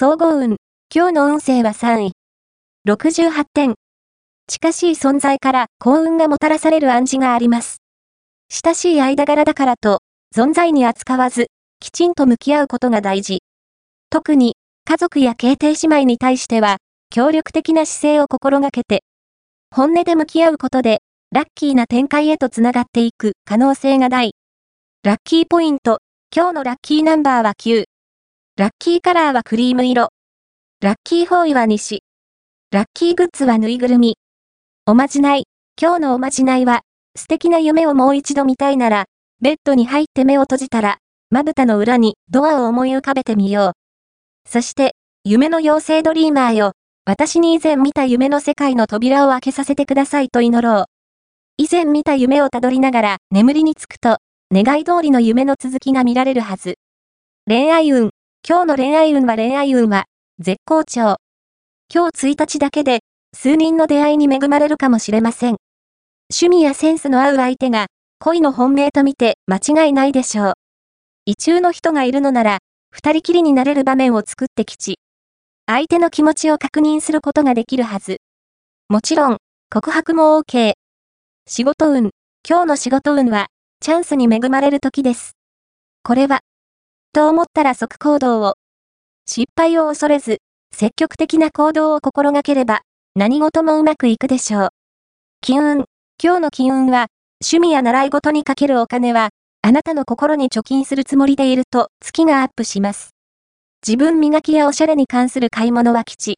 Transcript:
総合運。今日の運勢は3位。68点。近しい存在から幸運がもたらされる暗示があります。親しい間柄だからと、存在に扱わず、きちんと向き合うことが大事。特に、家族や兄弟姉妹に対しては、協力的な姿勢を心がけて、本音で向き合うことで、ラッキーな展開へとつながっていく可能性が大。ラッキーポイント。今日のラッキーナンバーは9。ラッキーカラーはクリーム色。ラッキーフォーイは西。ラッキーグッズはぬいぐるみ。おまじない。今日のおまじないは、素敵な夢をもう一度見たいなら、ベッドに入って目を閉じたら、まぶたの裏にドアを思い浮かべてみよう。そして、夢の妖精ドリーマーよ。私に以前見た夢の世界の扉を開けさせてくださいと祈ろう。以前見た夢をたどりながら眠りにつくと、願い通りの夢の続きが見られるはず。恋愛運。今日の恋愛運は恋愛運は、絶好調。今日1日だけで、数人の出会いに恵まれるかもしれません。趣味やセンスの合う相手が、恋の本命と見て間違いないでしょう。異中の人がいるのなら、二人きりになれる場面を作ってきち。相手の気持ちを確認することができるはず。もちろん、告白も OK。仕事運。今日の仕事運は、チャンスに恵まれる時です。これは、と思ったら即行動を。失敗を恐れず、積極的な行動を心がければ、何事もうまくいくでしょう。金運。今日の金運は、趣味や習い事にかけるお金は、あなたの心に貯金するつもりでいると月がアップします。自分磨きやおしゃれに関する買い物は吉。